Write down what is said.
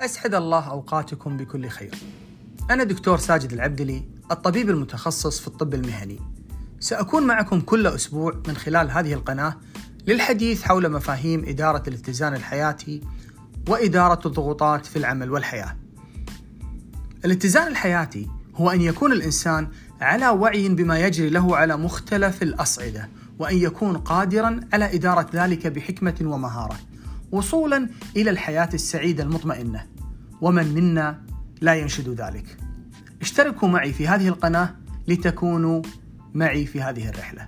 أسعد الله أوقاتكم بكل خير. أنا دكتور ساجد العبدلي الطبيب المتخصص في الطب المهني. سأكون معكم كل أسبوع من خلال هذه القناة للحديث حول مفاهيم إدارة الاتزان الحياتي وإدارة الضغوطات في العمل والحياة. الاتزان الحياتي هو أن يكون الإنسان على وعي بما يجري له على مختلف الأصعدة وأن يكون قادرا على إدارة ذلك بحكمة ومهارة وصولا إلى الحياة السعيدة المطمئنة. ومن منا لا ينشد ذلك؟ اشتركوا معي في هذه القناة لتكونوا معي في هذه الرحلة.